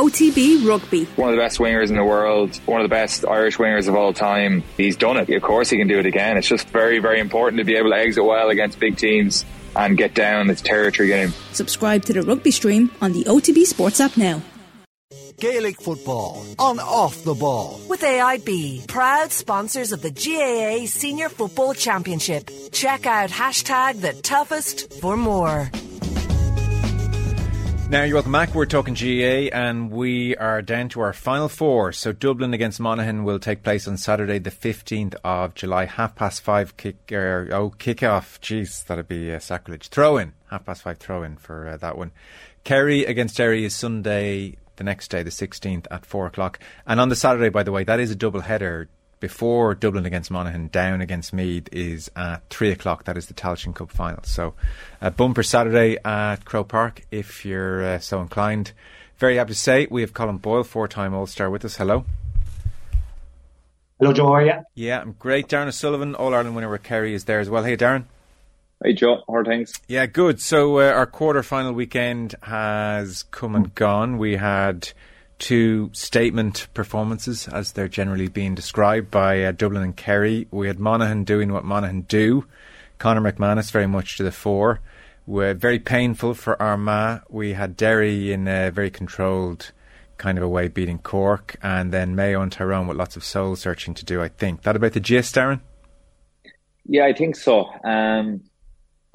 OTB Rugby. One of the best wingers in the world, one of the best Irish wingers of all time. He's done it. Of course, he can do it again. It's just very, very important to be able to exit well against big teams and get down. It's territory game. Subscribe to the rugby stream on the OTB Sports app now. Gaelic football on off the ball. With AIB, proud sponsors of the GAA Senior Football Championship. Check out hashtag the toughest for more. Now, you're welcome back. We're talking GAA and we are down to our final four. So, Dublin against Monaghan will take place on Saturday, the 15th of July, half past five kick, er, oh, kick off. Jeez, that'd be a sacrilege. Throw in, half past five throw in for uh, that one. Kerry against Derry is Sunday, the next day, the 16th at four o'clock. And on the Saturday, by the way, that is a double header before Dublin against Monaghan, down against Meath is at three o'clock. That is the Tailteann Cup final. So, a bumper Saturday at Croke Park if you're uh, so inclined. Very happy to say we have Colm Boyle, four-time All-Star, with us. Hello. Hello, Joe. How are you? Yeah, I'm great. Darran O'Sullivan, All Ireland winner with Kerry, is there as well. Hey, Darran. Hey, Joe. How are things? Yeah, good. So uh, our quarter-final weekend has come and gone. We had two statement performances, as they're generally being described by uh, Dublin and Kerry. We had Monaghan doing what Monaghan do. Conor McManus very much to the fore. We're very painful for Armagh. We had Derry in a very controlled kind of a way beating Cork, and then Mayo and Tyrone with lots of soul searching to do. I think that about the gist, Darran. Yeah, I think so. Um,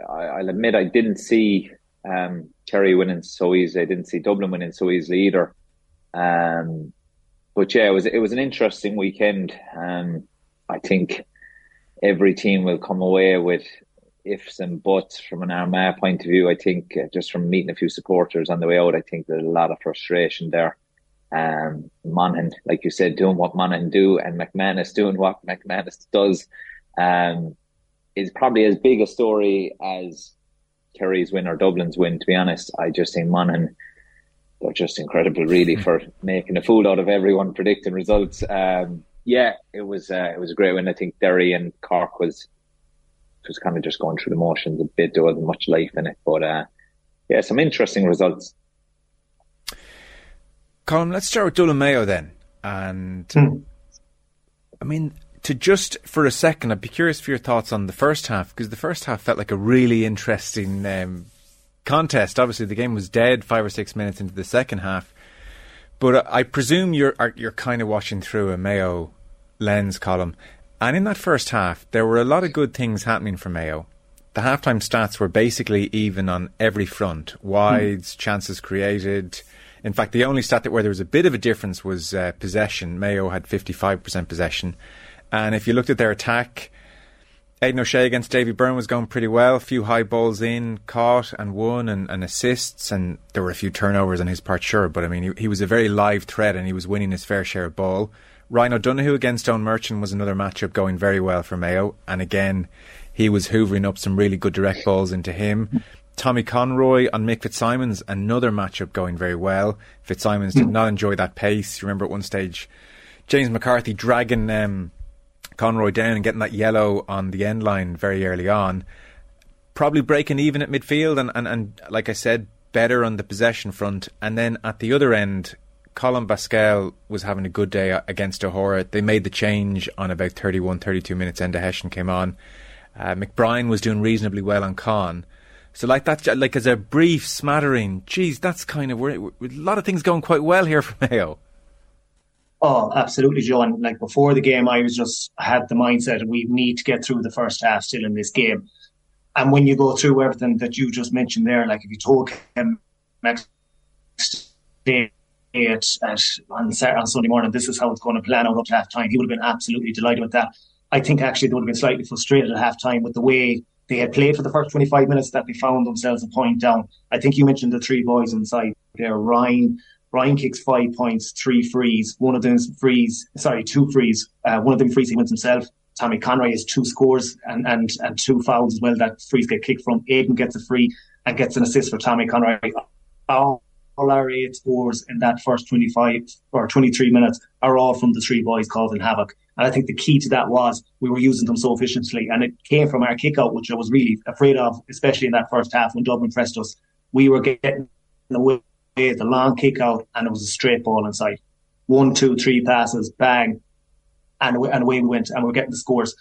I, will admit I didn't see um, Kerry winning so easily. I didn't see Dublin winning so easily either. Um, but yeah, it was it was an interesting weekend. Um, I think every team will come away with ifs and buts from an Armagh point of view. I think uh, just from meeting a few supporters on the way out, I think there's a lot of frustration there. Um, Monaghan, like you said, doing what Monaghan do, and McManus doing what McManus does, um, is probably as big a story as Kerry's win or Dublin's win. To be honest, I just think Monaghan they're just incredible, really, for making a fool out of everyone, predicting results. Um, yeah, it was uh, it was a great win. I think Derry and Cork was was kind of just going through the motions a bit. There wasn't much life in it, but uh, yeah, some interesting results. Colm, let's start with Dublin Mayo then, and hmm. I mean to just for a second, I'd be curious for your thoughts on the first half because the first half felt like a really interesting um, contest. Obviously, the game was dead five or six minutes into the second half. But I presume you're you're kind of watching through a Mayo lens Colm, and in that first half, there were a lot of good things happening for Mayo. The halftime stats were basically even on every front: wides, mm. chances created. In fact, the only stat that where there was a bit of a difference was uh, possession. Mayo had fifty five percent possession, and if you looked at their attack, Aidan O'Shea against Davy Byrne was going pretty well. A few high balls in, caught and won, and, and assists, and there were a few turnovers on his part, sure. But I mean, he, he was a very live threat, and he was winning his fair share of ball. Ryan O'Donoghue against Eoin Murchan was another matchup going very well for Mayo, and again, he was hoovering up some really good direct balls into him. Tommy Conroy on Mick Fitzsimons, another matchup going very well. Fitzsimons did not enjoy that pace. You remember at one stage, James McCarthy dragging um, Conroy down and getting that yellow on the end line very early on. Probably breaking even at midfield and, and, and like I said, better on the possession front. And then at the other end, Colm Basquel was having a good day against O'Hora. They made the change on about 31, 32 minutes. Enda Hession came on. Uh, was doing reasonably well on Con. So like that, like as a brief smattering, geez, that's kind of where a lot of things going quite well here for Mayo. Oh, absolutely, John. Like before the game, I was just had the mindset we need to get through the first half still in this game. And when you go through everything that you just mentioned there, like if you told him next day at, at on, Saturday, on Sunday morning, this is how it's going to plan out up to half time, he would have been absolutely delighted with that. I think actually they would have been slightly frustrated at half time with the way they had played for the first 25 minutes that they found themselves a point down. I think you mentioned the three boys inside there, Ryan, Ryan kicks five points, three frees. One of them frees, sorry, two frees. Uh, one of them frees he wins himself. Tommy Conroy has two scores and, and, and two fouls as well that frees get kicked from. Aidan gets a free and gets an assist for Tommy Conroy. All, all our eight scores in that first 25 or 23 minutes are all from the three boys causing havoc. And I think the key to that was we were using them so efficiently. And it came from our kick out, which I was really afraid of, especially in that first half when Dublin pressed us. We were getting away the long kick out, and it was a straight ball inside. One, two, three passes, bang, and and away we went, and we were getting the scores.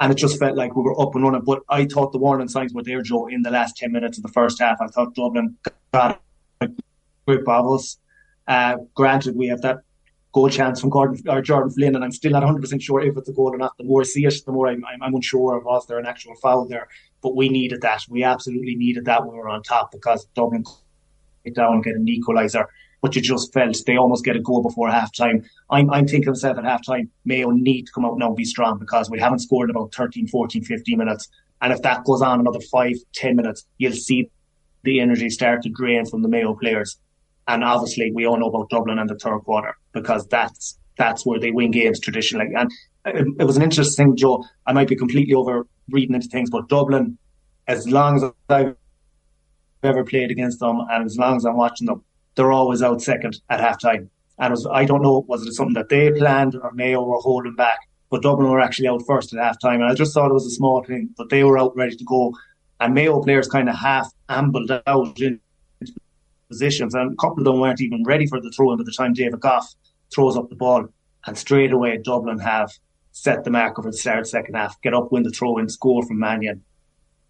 And it just felt like we were up and running. But I thought the warning signs were there, Joe, in the last 10 minutes of the first half. I thought Dublin got a grip of us. Uh, granted, we have that goal chance from Gordon, or Jordan Flynn, and I'm still not 100% sure if it's a goal or not. The more I see it, the more I'm, I'm, I'm unsure of was there an actual foul there. But we needed that. We absolutely needed that when we were on top because Dublin get down get an equaliser. But you just felt they almost get a goal before half time. I'm, I'm thinking myself at half time, Mayo need to come out now and be strong because we haven't scored in about 13, 14, 15 minutes. And if that goes on another five, 10 minutes, you'll see the energy start to drain from the Mayo players. And obviously, we all know about Dublin and the third quarter because that's that's where they win games traditionally. And it, it was an interesting, Joe. I might be completely over reading into things, but Dublin, as long as I've ever played against them, and as long as I'm watching them, they're always out second at half time. And was, I don't know, was it something that they planned or Mayo were holding back? But Dublin were actually out first at half time. And I just thought it was a small thing, but they were out ready to go. And Mayo players kind of half ambled out in positions. And a couple of them weren't even ready for the throw in by the time David Gough throws up the ball. And straight away, Dublin have set the marker for the start second half, get up, win the throw in, score from Mannion.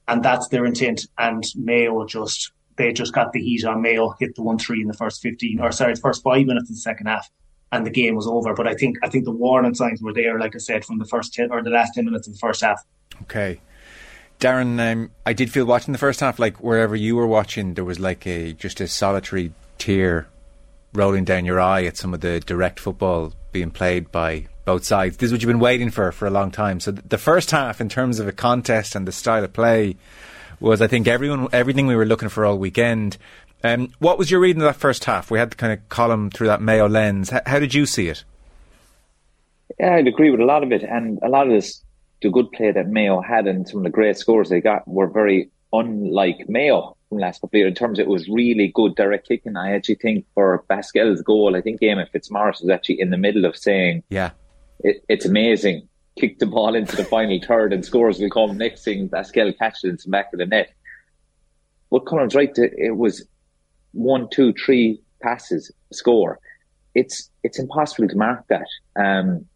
And that's their intent. And Mayo just they just got the heat on Mayo, hit the one three in the first fifteen or sorry, the first five minutes of the second half, and the game was over. But I think I think the warning signs were there, like I said, from the first ten or the last ten minutes of the first half. Okay. Darran, um, I did feel watching the first half, like wherever you were watching, there was like a just a solitary tear rolling down your eye at some of the direct football being played by both sides. This is what you've been waiting for for a long time. So the first half, in terms of a contest and the style of play, was I think everyone everything we were looking for all weekend. Um, what was your reading of that first half? We had to kind of Colm through that Mayo lens. How, how, did you see it? Yeah, I'd agree with a lot of it, and a lot of this, the good play that Mayo had and some of the great scores they got were very unlike Mayo from last couple of years in terms of it was really good direct kicking. I actually think for Basquel's goal, I think Eamon Fitzmaurice was actually in the middle of saying, "Yeah, it, it's amazing kick the ball into the final third and scores will come. Next thing, Basquel catches it into the back of the net. But Colm's right. It was one, two, three passes score. It's it's impossible to mark that. Um,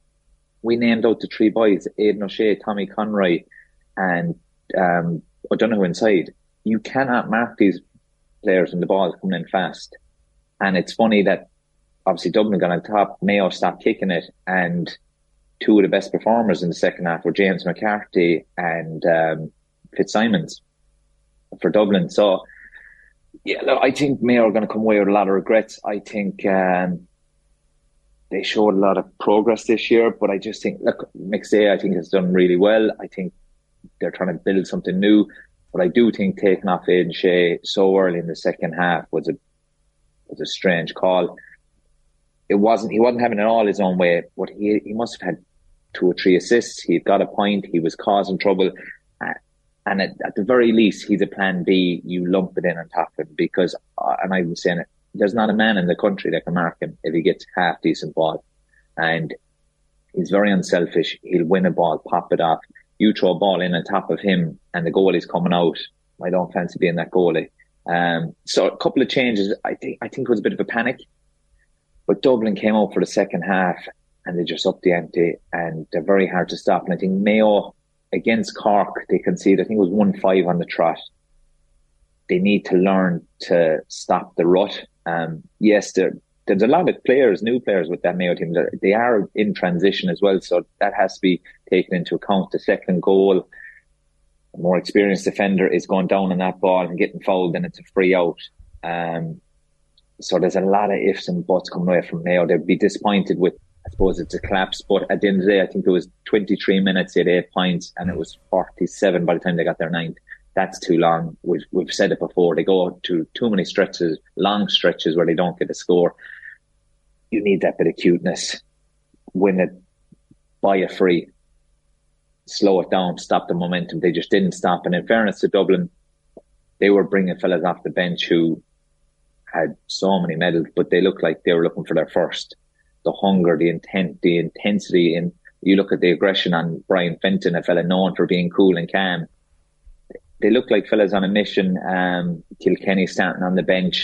we named out the three boys: Aidan O'Shea, Tommy Conroy, and um, O'Donoghue inside. You cannot mark these players when the ball is coming in fast. And it's funny that obviously Dublin got on top, Mayo stopped kicking it, and two of the best performers in the second half were James McCarthy and um, Fitzsimons for Dublin. So, yeah, look, I think Mayo are going to come away with a lot of regrets. I think um, they showed a lot of progress this year, but I just think, look, McStay, I think has done really well. I think they're trying to build something new, but I do think taking off Aidan Shea so early in the second half was a was a strange call. It wasn't he wasn't having it all his own way, but he he must have had two or three assists. He'd got a point. He was causing trouble. Uh, and at, at, the very least, he's a plan B. You lump it in on top of him because, uh, and I was saying it, there's not a man in the country that can mark him if he gets half decent ball. And he's very unselfish. He'll win a ball, pop it off. You throw a ball in on top of him and the goalie's coming out. I don't fancy being that goalie. Um, so a couple of changes. I think, I think it was a bit of a panic, but Dublin came out for the second half and they just up the ante and they're very hard to stop. And I think Mayo against Cork, they conceded, I think it was 1 5 on the trot. They need to learn to stop the rut. Um, yes, there's a lot of players, new players with that Mayo team. They are in transition as well. So that has to be taken into account. The second goal, a more experienced defender is going down on that ball and getting fouled and it's a free out. Um, so there's a lot of ifs and buts coming away from Mayo. They'd be disappointed with I suppose it's a collapse. But at the end of the day, I think it was 23 minutes, at eight points, and it was 47 by the time they got their ninth. That's too long. We've, we've said it before. They go to too many stretches, long stretches where they don't get a score. You need that bit of cuteness. Win it, buy a free, slow it down, stop the momentum. They just didn't stop. And in fairness to Dublin, they were bringing fellas off the bench who had so many medals, but they looked like they were looking for their first the hunger, the intent, the intensity. And you look at the aggression on Brian Fenton, a fella known for being cool and calm. They look like fellas on a mission. Um, Kilkenny starting on the bench.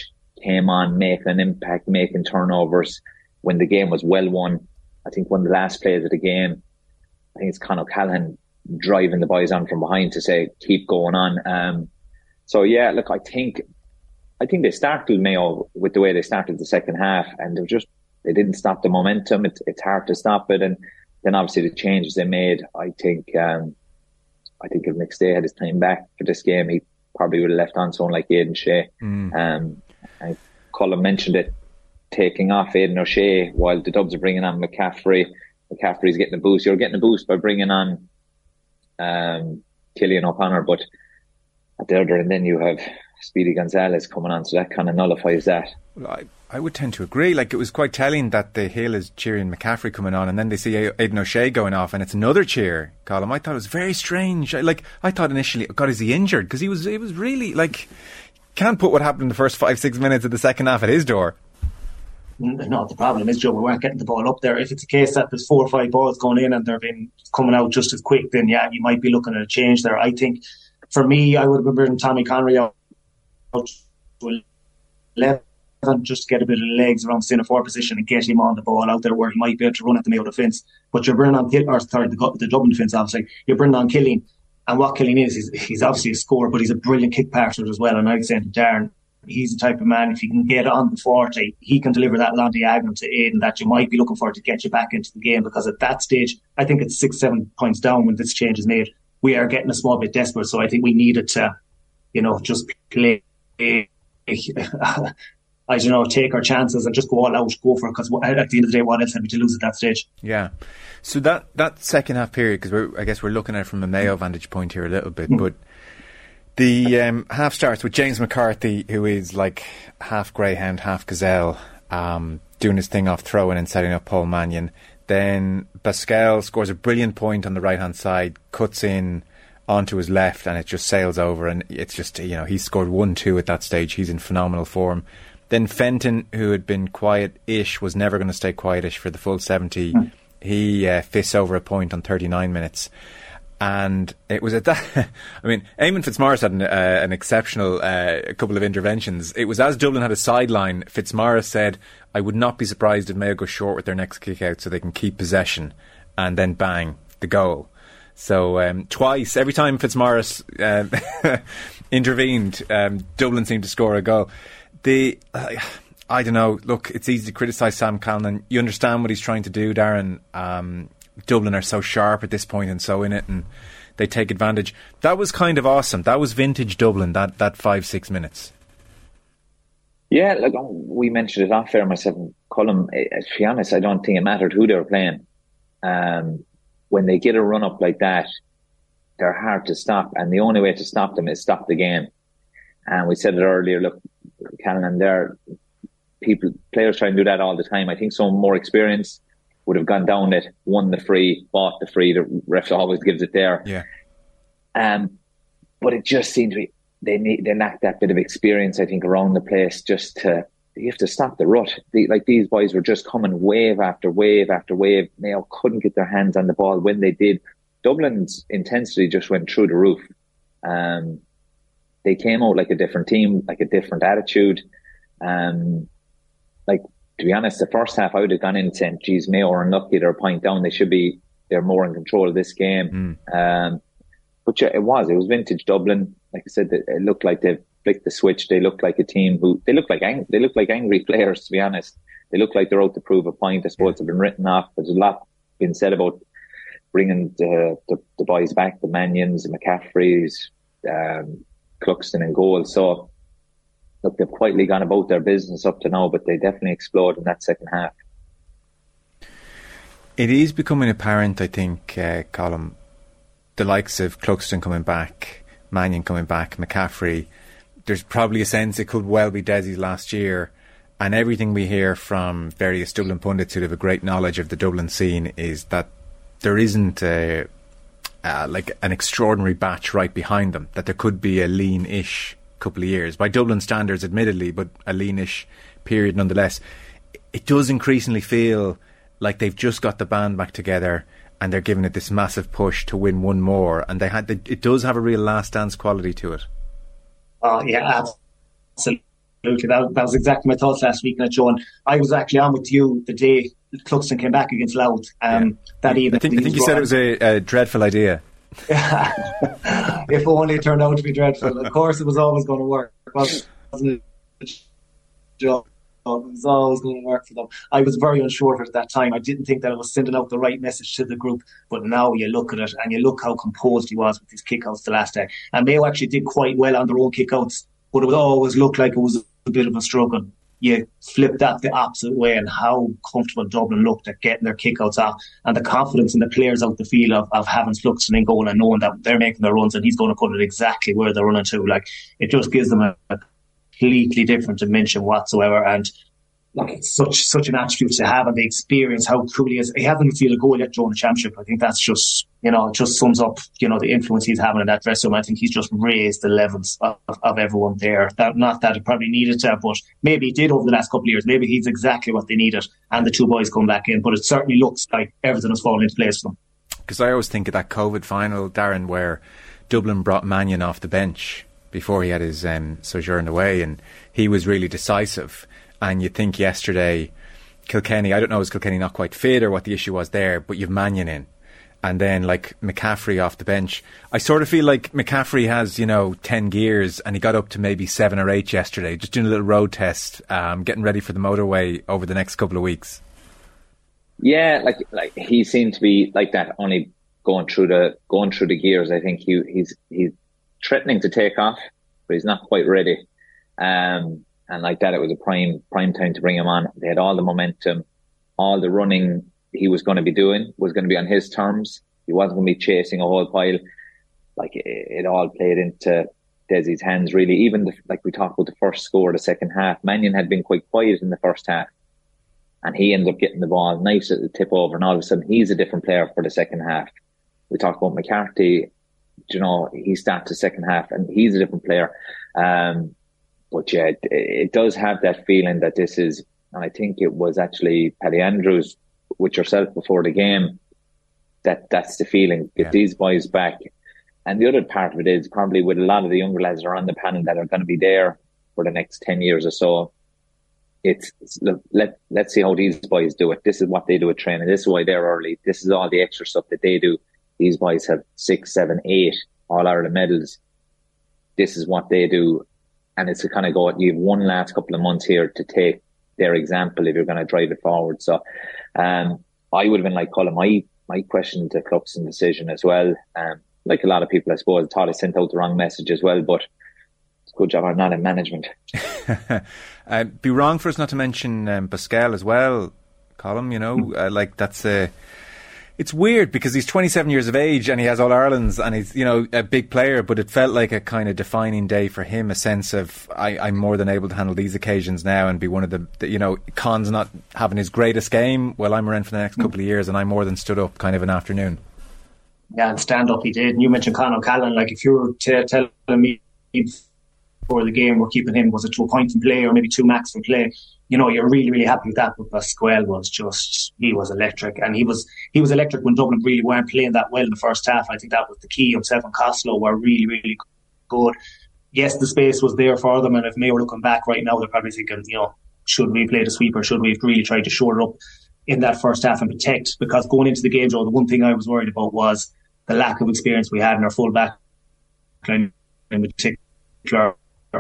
came on, making an impact, making turnovers when the game was well won. I think one of the last plays of the game, I think it's Con O'Callaghan driving the boys on from behind to say, keep going on. Um, so yeah, look, I think, I think they started Mayo with the way they started the second half and they were just, they didn't stop the momentum. It's, it's hard to stop it. And then obviously the changes they made, I think, um, I think if McStay had his time back for this game, he probably would have left on someone like Aidan Shea. Mm. Um, and Colm mentioned it, taking off Aidan O'Shea while the Dubs are bringing on McCaffrey. McCaffrey's getting a boost. You're getting a boost by bringing on um, Cillian O'Connor, but at the other end, then you have Speedy Gonzalez coming on, so that kind of nullifies that. Well, I, I would tend to agree. Like it was quite telling that the Hill is cheering McCaffrey coming on, and then they see Aidan O'Shea going off, and it's another cheer Colm. I thought it was very strange. I, like I thought initially, God, is he injured? Because he was, it was really like can't put what happened in the first five six minutes of the second half at his door. No, the problem is, Joe, we weren't getting the ball up there. If it's a case that there's four or five balls going in and they're been coming out just as quick, then yeah, you might be looking at a change there. I think for me, I would have been bringing Tommy Conroy out to 11 just get a bit of legs around centre forward position and get him on the ball out there where he might be able to run at the Mayo defence. But you're bringing on Kill or sorry, the, the Dublin defence obviously. You're bringing on Cillian. And what Cillian is, he's, obviously a scorer, but he's a brilliant kick passer as well. And I was saying to Darran, he's the type of man, if he can get on the 40, he can deliver that long diagonal to Aidan that you might be looking for to get you back into the game. Because at that stage, I think it's six, seven points down when this change is made. We are getting a small bit desperate. So I think we needed to, you know, just play. Uh, I don't know, take our chances and just go all out, go for it. Because at the end of the day, what else had we to lose at that stage? Yeah. So that that second half period, because I guess we're looking at it from a Mayo vantage point here a little bit, mm. but the um, half starts with James McCarthy, who is like half greyhound, half gazelle, um, doing his thing off throwing and setting up Paul Mannion. Then Basquel scores a brilliant point on the right hand side, cuts in onto his left, and it just sails over. And it's just you know he scored one two at that stage. He's in phenomenal form. Then Fenton, who had been quiet-ish, was never going to stay quietish for the full seventy. Mm. He uh, fists over a point on thirty nine minutes. And it was at that. I mean, Eamon Fitzmaurice had an, uh, an exceptional uh, couple of interventions. It was as Dublin had a sideline. Fitzmaurice said, "I would not be surprised if Mayo go short with their next kick out, so they can keep possession." And then bang, the goal. So um, twice, every time Fitzmaurice uh, intervened, um, Dublin seemed to score a goal. The uh, I don't know. Look, it's easy to criticise Sam Callinan. You understand what he's trying to do, Darran. Um, Dublin are so sharp at this point and so in it, and they take advantage. That was kind of awesome. That was vintage Dublin. That that five six minutes. Yeah, like oh, we mentioned it off air, myself and eh, to be honest, I don't think it mattered who they were playing. Um, when they get a run up like that, they're hard to stop, and the only way to stop them is stop the game. And we said it earlier. Look, Callinan, there, people players try and do that all the time. I think some more experience would have gone down it, won the free, bought the free. The ref always gives it there. Yeah. Um, but it just seemed to be they need they lack that bit of experience. I think around the place just to you have to stop the rut. The, like these boys were just coming wave after wave after wave. Mayo couldn't get their hands on the ball when they did. Dublin's intensity just went through the roof. Um, they came out like a different team, like a different attitude. Um, like to be honest, the first half I would have gone in saying, geez, Mayo are unlucky, they're a point down. They should be, they're more in control of this game. Mm. Um, but yeah, it was, it was vintage Dublin. Like I said, it looked like they flicked the switch. They looked like a team who, they look like, ang- they look like angry players, to be honest. They look like they're out to prove a point. I suppose they've been written off. There's a lot been said about bringing the, the, the boys back, the Mannions, the McCaffreys, um, Cluxton and goal. So, look, they've quietly gone about their business up to now, but they definitely explode in that second half. It is becoming apparent, I think, uh, the likes of Cluxton coming back, Mannion coming back, McCaffrey. There's probably a sense it could well be Desi's last year. And everything we hear from various Dublin pundits who have a great knowledge of the Dublin scene is that there isn't a, uh, like an extraordinary batch right behind them. That there could be a lean-ish couple of years. By Dublin standards, admittedly, but a lean ish period nonetheless. It does increasingly feel like they've just got the band back together and they're giving it this massive push to win one more. And they had it does have a real last dance quality to it. Oh yeah, absolutely. That, that was exactly my thoughts last week, And John. I was actually on with you the day Cluxton came back against Louth um, yeah. that evening. I think, I think you said it was a, a dreadful idea. if only it turned out to be dreadful. Of course, it was always going to work, wasn't it? It was always going to work for them. I was very unsure of it at that time. I didn't think that I was sending out the right message to the group. But now you look at it and you look how composed he was with his kickouts the last day. And Mayo actually did quite well on their own kickouts, but it would always look like it was a bit of a struggle. You flip that the opposite way and how comfortable Dublin looked at getting their kickouts off and the confidence in the players out the field of, of having Cluxton in goal and knowing that they're making their runs and he's going to put it exactly where they're running to. Like it just gives them a, a completely different dimension whatsoever. And like it's such such an attribute to have and the experience how cool he is. He hasn't feel a goal yet during the championship. I think that's just you know it just sums up you know the influence he's having in that dressing room. I think he's just raised the levels of, of everyone there. That not that it probably needed to, but maybe he did over the last couple of years. Maybe he's exactly what they needed, and the two boys come back in. But it certainly looks like everything has fallen into place for them. Because I always think of that COVID final, Darran, where Dublin brought Mannion off the bench before he had his um, sojourn away, and he was really decisive. And you think yesterday, Kilkenny, I don't know, is Kilkenny not quite fit or what the issue was there, but you've Mannion in. And then like McCaffrey off the bench. I sort of feel like McCaffrey has, you know, 10 gears and he got up to maybe seven or eight yesterday, just doing a little road test, um, getting ready for the motorway over the next couple of weeks. Yeah, like like he seemed to be like that, only going through the going through the gears. I think he he's he's threatening to take off, but he's not quite ready. Um, and like that, it was a prime prime time to bring him on. They had all the momentum, all the running he was going to be doing was going to be on his terms. He wasn't going to be chasing a whole pile. Like it, it all played into Desi's hands, really. Even the, like we talked about the first score, the second half, Mannion had been quite quiet in the first half, and he ended up getting the ball nice at the tip over, and all of a sudden he's a different player for the second half. We talked about McCarthy, you know, he starts the second half, and he's a different player. Um, but yeah, it, it, does have that feeling that this is, and I think it was actually Paddy Andrews with yourself before the game. That that's the feeling. Get yeah. these boys back. And the other part of it is probably with a lot of the younger lads that are on the panel that are going to be there for the next 10 years or so. It's, it's let, let's see how these boys do it. This is what they do at training. This is why they're early. This is all the extra stuff that they do. These boys have six, seven, eight all Ireland medals. This is what they do and it's to kind of go, you have one last couple of months here to take their example if you're going to drive it forward. So, um, I would have been like calling my, my question to Cluxton decision as well. Um, like a lot of people, I suppose, thought I sent out the wrong message as well, but it's a good job I'm not in management. uh, be wrong for us not to mention um, Basquel as well, Colm, you know, uh, like that's a, it's weird because he's 27 years of age and he has All Ireland's and he's you know a big player, but it felt like a kind of defining day for him. A sense of I, am more than able to handle these occasions now and be one of the, the, you know Con's not having his greatest game. Well, I'm around for the next couple of years and I more than stood up kind of an afternoon. Yeah, and stand up he did. And you mentioned Con O'Callaghan. Like if you were t- telling me before the game we're keeping him was it to a point in play or maybe two max for play you know, you're really, really happy with that. But Basquel was just, he was electric. And he was, he was electric when Dublin really weren't playing that well in the first half. I think that was the key. Himself and Costello were really, really good. Yes, the space was there for them. And if Mayo looking back right now, they're probably thinking, you know, should we play the sweeper? Should we have really tried to shore it up in that first half and protect? Because going into the game, Joe, the one thing I was worried about was the lack of experience we had in our full back line in particular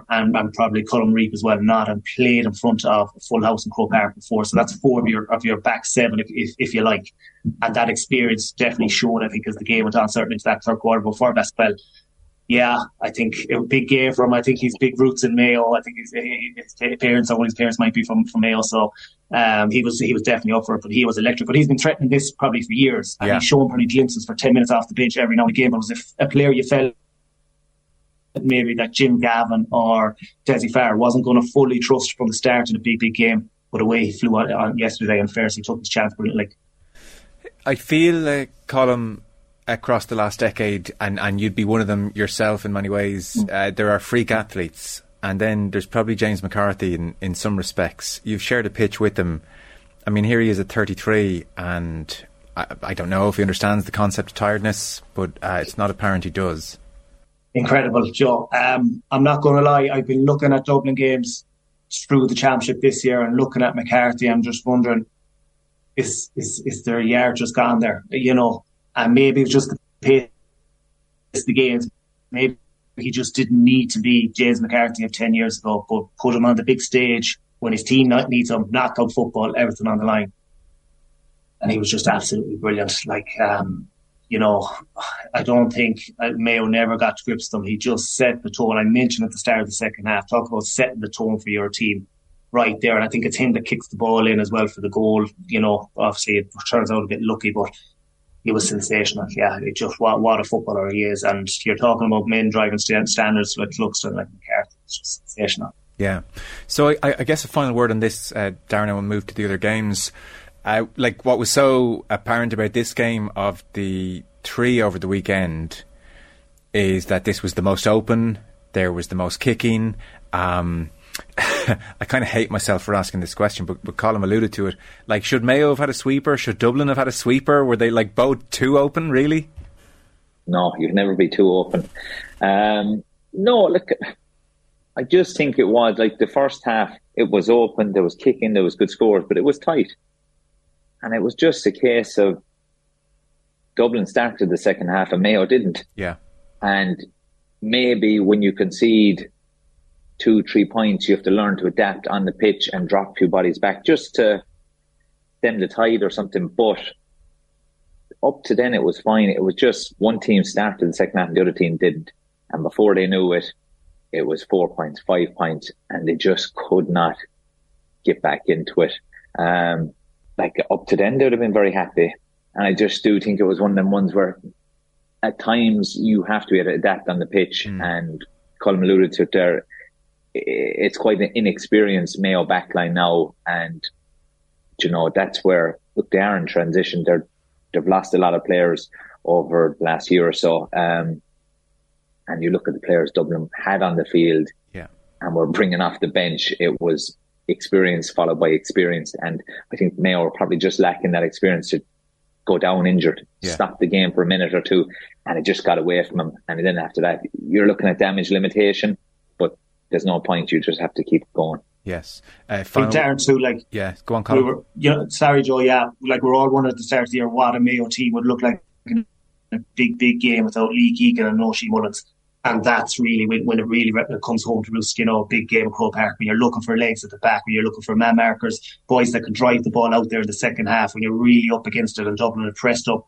and, and probably Colm Reape as well, not and played in front of a full house in Croke Park before. So that's four of your of your back seven, if, if, if you like. And that experience definitely showed, I think, as the game went on, certainly into that third quarter before that spell. Yeah, I think it was a big game for him. I think he's big roots in Mayo. I think his, his parents or one of his parents might be from, from Mayo. So um, he was he was definitely up for it, but he was electric. But he's been threatening this probably for years. And yeah. he's shown pretty glimpses for 10 minutes off the bench every now and again. But it was a, a player you felt maybe that Jim Gavin or Dessie Farr wasn't going to fully trust from the start in a big, big game. But away he flew on, on yesterday and Ferris, he took his chance brilliantly. I feel like Colm across the last decade, and, and you'd be one of them yourself in many ways. Mm. Uh, there are freak athletes, and then there's probably James McCarthy in, in some respects. You've shared a pitch with him. I mean, here he is at 33, and I, I don't know if he understands the concept of tiredness, but uh, it's not apparent he does incredible, Joe. Um, I'm not going to lie. I've been looking at Dublin games through the championship this year and looking at McCarthy, I'm just wondering, is is is their year just gone there? You know, and maybe it's just the pace the games. Maybe he just didn't need to be James McCarthy of ten years ago, but put him on the big stage when his team needs him, knockout football, everything on the line. And he was just absolutely brilliant. Like, um, you know, I don't think uh, Mayo never got to grips with him. He just set the tone. I mentioned at the start of the second half, talk about setting the tone for your team right there. And I think it's him that kicks the ball in as well for the goal. You know, obviously it turns out a bit lucky, but he was sensational. Yeah, it just what what a footballer he is. And you're talking about men driving standards like Cluxton, like McCarthy. It's just sensational. Yeah. So I, I guess a final word on this, uh, Darran, and we'll move to the other games. Like what was so apparent about this game of the three over the weekend is that this was the most open. There was the most kicking. Um, I kind of hate myself for asking this question, but, but Colm alluded to it. Like, should Mayo have had a sweeper? Should Dublin have had a sweeper? Were they like both too open, really? No, you'd never be too open. Um, no, look, I just think it was like the first half, it was open, there was kicking, there was good scores, but it was tight. And it was just a case of Dublin started the second half and Mayo didn't. Yeah. And maybe when you concede two, three points, you have to learn to adapt on the pitch and drop a few bodies back just to stem the tide or something. But up to then, it was fine. It was just one team started the second half and the other team didn't. And before they knew it, it was four points, five points, and they just could not get back into it. Um, like up to then, they would have been very happy. And I just do think it was one of them ones where at times you have to be able to adapt on the pitch. Mm. And Colm alluded to it there. It's quite an inexperienced Mayo backline now. And, you know, that's where, look, they are in transition. They're, they've lost a lot of players over the last year or so. Um, and you look at the players Dublin had on the field yeah. and were bringing off the bench, it was experience followed by experience. And I think Mayo are probably just lacking that experience to go down injured, yeah. stop the game for a minute or two, and it just got away from him. And then after that, you're looking at damage limitation, but there's no point. You just have to keep going. Yes. Uh, final... Darran too, like yeah, go on, Colm. We were, you know, sorry, Joe. Yeah, like we're all wondering at the start of the year what a Mayo team would look like in a big, big game without Lee Keegan and Oisin Mullins. And that's really when, when it really comes home to roost, you know, big game of Croke Park, when you're looking for legs at the back, when you're looking for man markers, boys that can drive the ball out there in the second half, when you're really up against it and Dublin are pressed up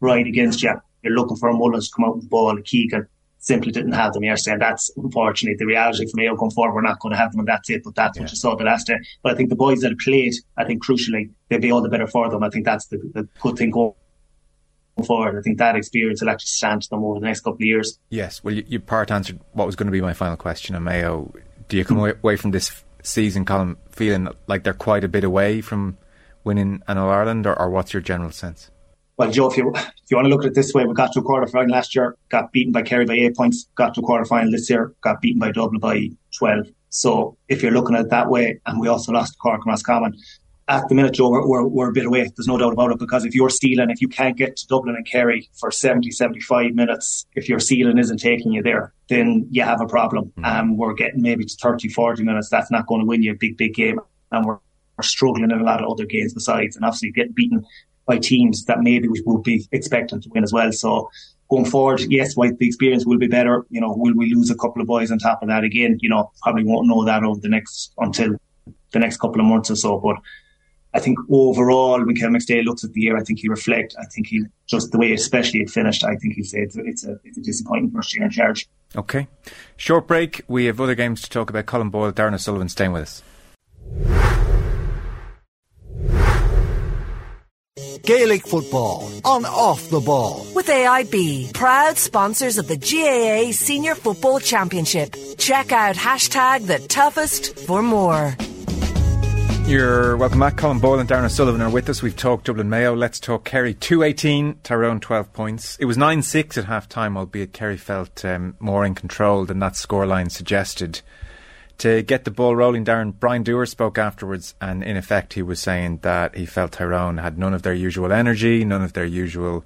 right against you. You're looking for a Mullins to come out with the ball and Keegan simply didn't have them yesterday. And that's unfortunately the reality for Mayo going forward. We're not going to have them and that's it. But that's yeah. what you saw the last day. But I think the boys that have played, I think crucially, they'll be all the better for them. I think that's the, the good thing going forward. I think that experience will actually stand to them over the next couple of years. Yes, well, you, you part answered what was going to be my final question on Mayo. Do you come mm. away from this season, Colm, feeling like they're quite a bit away from winning an All Ireland, or, or what's your general sense? Well, Joe, if you if you want to look at it this way, we got to a quarter final last year, got beaten by Kerry by eight points, got to a quarter final this year, got beaten by Dublin by twelve. So if you're looking at it that way, and we also lost Cork and Roscommon, at the minute, Joe, we're, we're, we're, a bit away. There's no doubt about it because if you're stealing, if you can't get to Dublin and Kerry for 70, 75 minutes, if your ceiling isn't taking you there, then you have a problem. Mm-hmm. Um, we're getting maybe to 30, 40 minutes. That's not going to win you a big, big game. And we're, we're struggling in a lot of other games besides. And obviously getting beaten by teams that maybe we would be expecting to win as well. So going forward, yes, the experience will be better. You know, will we lose a couple of boys on top of that again? You know, probably won't know that over the next, until the next couple of months or so. But I think overall, when Kevin McStay looks at the year, I think he reflect. I think he just the way, especially it finished. I think he'll say it's a, it's a, it's a disappointing first year in charge. Okay, short break. We have other games to talk about. Colm Boyle, Darran O'Sullivan, staying with us. Gaelic football on off the ball. With AIB, proud sponsors of the GAA Senior Football Championship. Check out hashtag the toughest for more. You're welcome back. Colm Boyle and Darran O'Sullivan are with us. We've talked Dublin Mayo. Let's talk Kerry. 218, Tyrone 12 points. It was 9 6 at half time, albeit Kerry felt um, more in control than that scoreline suggested. To get the ball rolling, Darran, Brian Dooher spoke afterwards, and in effect, he was saying that he felt Tyrone had none of their usual energy, none of their usual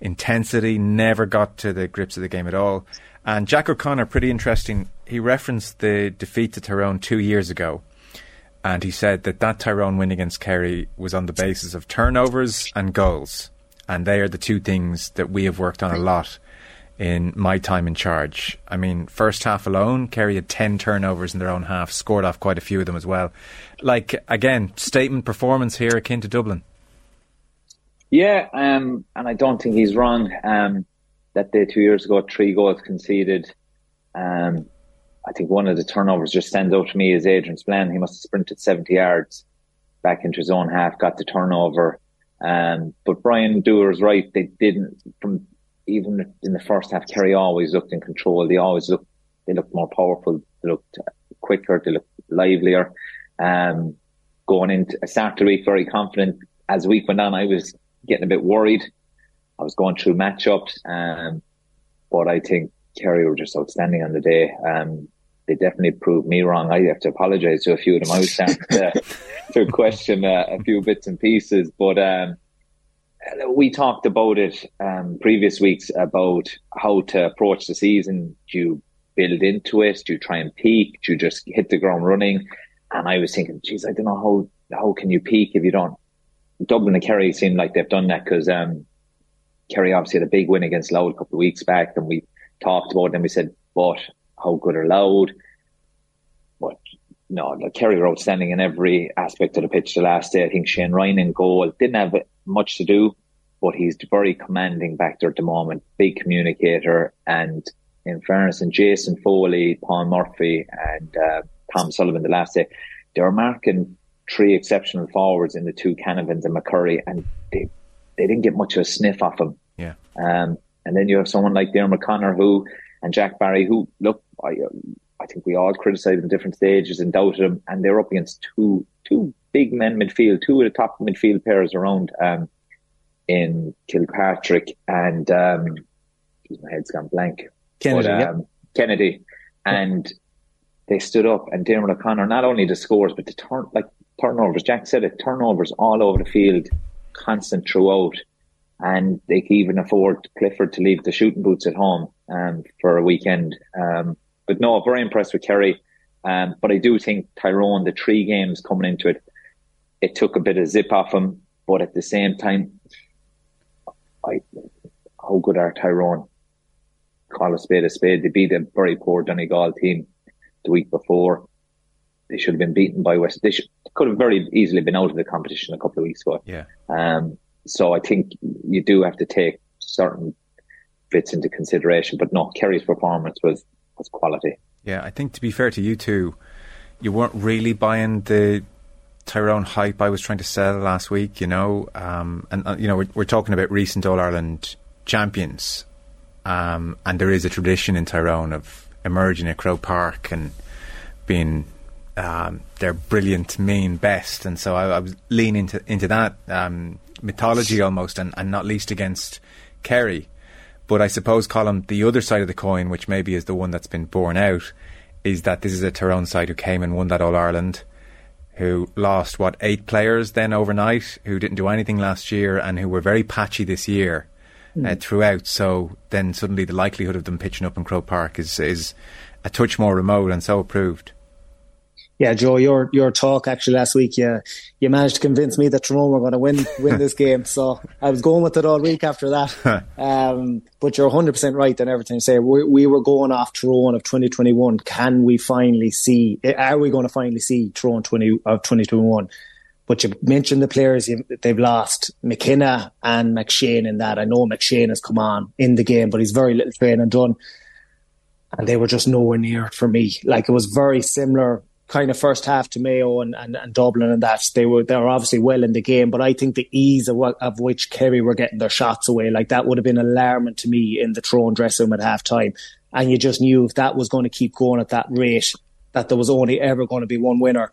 intensity, never got to the grips of the game at all. And Jack O'Connor, pretty interesting, he referenced the defeat to Tyrone two years ago and he said that that Tyrone win against Kerry was on the basis of turnovers and goals, and they are the two things that we have worked on a lot in my time in charge. I mean, first half alone, Kerry had 10 turnovers in their own half, scored off quite a few of them as well. Like, again, statement performance here akin to Dublin. Yeah, um, and I don't think he's wrong. Um, that day two years ago, three goals conceded. Um, I think one of the turnovers just stands out to me is Adrian Spillane. He must have sprinted 70 yards back into his own half, got the turnover. Um, but Brian Dooher's right. They didn't, from even in the first half, Kerry always looked in control. They always looked, they looked more powerful. They looked quicker. They looked livelier. Um, going into, started the week very confident. As the week went on, I was getting a bit worried. I was going through matchups. Um, but I think Kerry were just outstanding on the day. Um, they definitely proved me wrong. I have to apologise to a few of them. I was starting to, to question uh, a few bits and pieces, but um, we talked about it um, previous weeks about how to approach the season. Do you build into it? Do you try and peak? Do you just hit the ground running? And I was thinking, geez, I don't know how how can you peak if you don't. Dublin and Kerry seem like they've done that because um, Kerry obviously had a big win against Louth a couple of weeks back, and we talked about it and we said, but how good are Louth? But no, like Kerry were outstanding in every aspect of the pitch the last day. I think Shane Ryan in goal didn't have much to do, but he's very commanding back there at the moment, big communicator. And in fairness, and Jason Foley, Paul Murphy, and uh, Tom Sullivan the last day, they were marking three exceptional forwards in the two Canavans and McCurry, and they they didn't get much of a sniff off him. Yeah. Um, and then you have someone like Diarmuid Connor who and Jack Barry who look I I think we all criticised them at different stages and doubted them and they're up against two two big men midfield, two of the top midfield pairs around um, in Kilpatrick and um, my head's gone blank. Kennedy, but, um, yeah. Kennedy. And they stood up and Diarmuid O'Connor not only the scores but the turn like turnovers. Jack said it, turnovers all over the field, constant throughout and they can even afford Clifford to leave the shooting boots at home um, for a weekend. Um, but no, very impressed with Kerry. Um, but I do think Tyrone, the three games coming into it, it took a bit of zip off him. But at the same time, I, how good are Tyrone? Call a spade a spade. They beat a very poor Donegal team the week before. They should have been beaten by West. They should, could have very easily been out of the competition a couple of weeks ago. Yeah. Um, so I think you do have to take certain bits into consideration. But no, Kerry's performance was was quality. Yeah, I think to be fair to you two, you weren't really buying the Tyrone hype I was trying to sell last week. You know, um, and uh, you know we're, we're, talking about recent All Ireland champions, um, and there is a tradition in Tyrone of emerging at Croke Park and being um, their brilliant main best, and so I, I was leaning into into that um, mythology almost, and, and not least against Kerry. But I suppose, Colm, the other side of the coin, which maybe is the one that's been borne out, is that this is a Tyrone side who came and won that All Ireland, who lost, what, eight players then overnight, who didn't do anything last year and who were very patchy this year mm. uh, throughout. So then suddenly the likelihood of them pitching up in Croke Park is, is a touch more remote, and so proved yeah, Joe, your your talk actually last week, you you managed to convince me that Tyrone were going to win win this game. So I was going with it all week after that. um, but you're 100 percent right in everything you say. We, we were going off Tyrone of 2021. Can we finally see? Are we going to finally see Tyrone 20 of 2021? But you mentioned the players you, they've lost, McKenna and McShane in that. I know McShane has come on in the game, but he's very little training done. And they were just nowhere near for me. Like it was very similar kind of first half to Mayo and, and, and Dublin and that they were they were obviously well in the game, but I think the ease of of which Kerry were getting their shots away, like that would have been alarming to me in the Tyrone dressing room at half time. And you just knew if that was going to keep going at that rate, that there was only ever going to be one winner.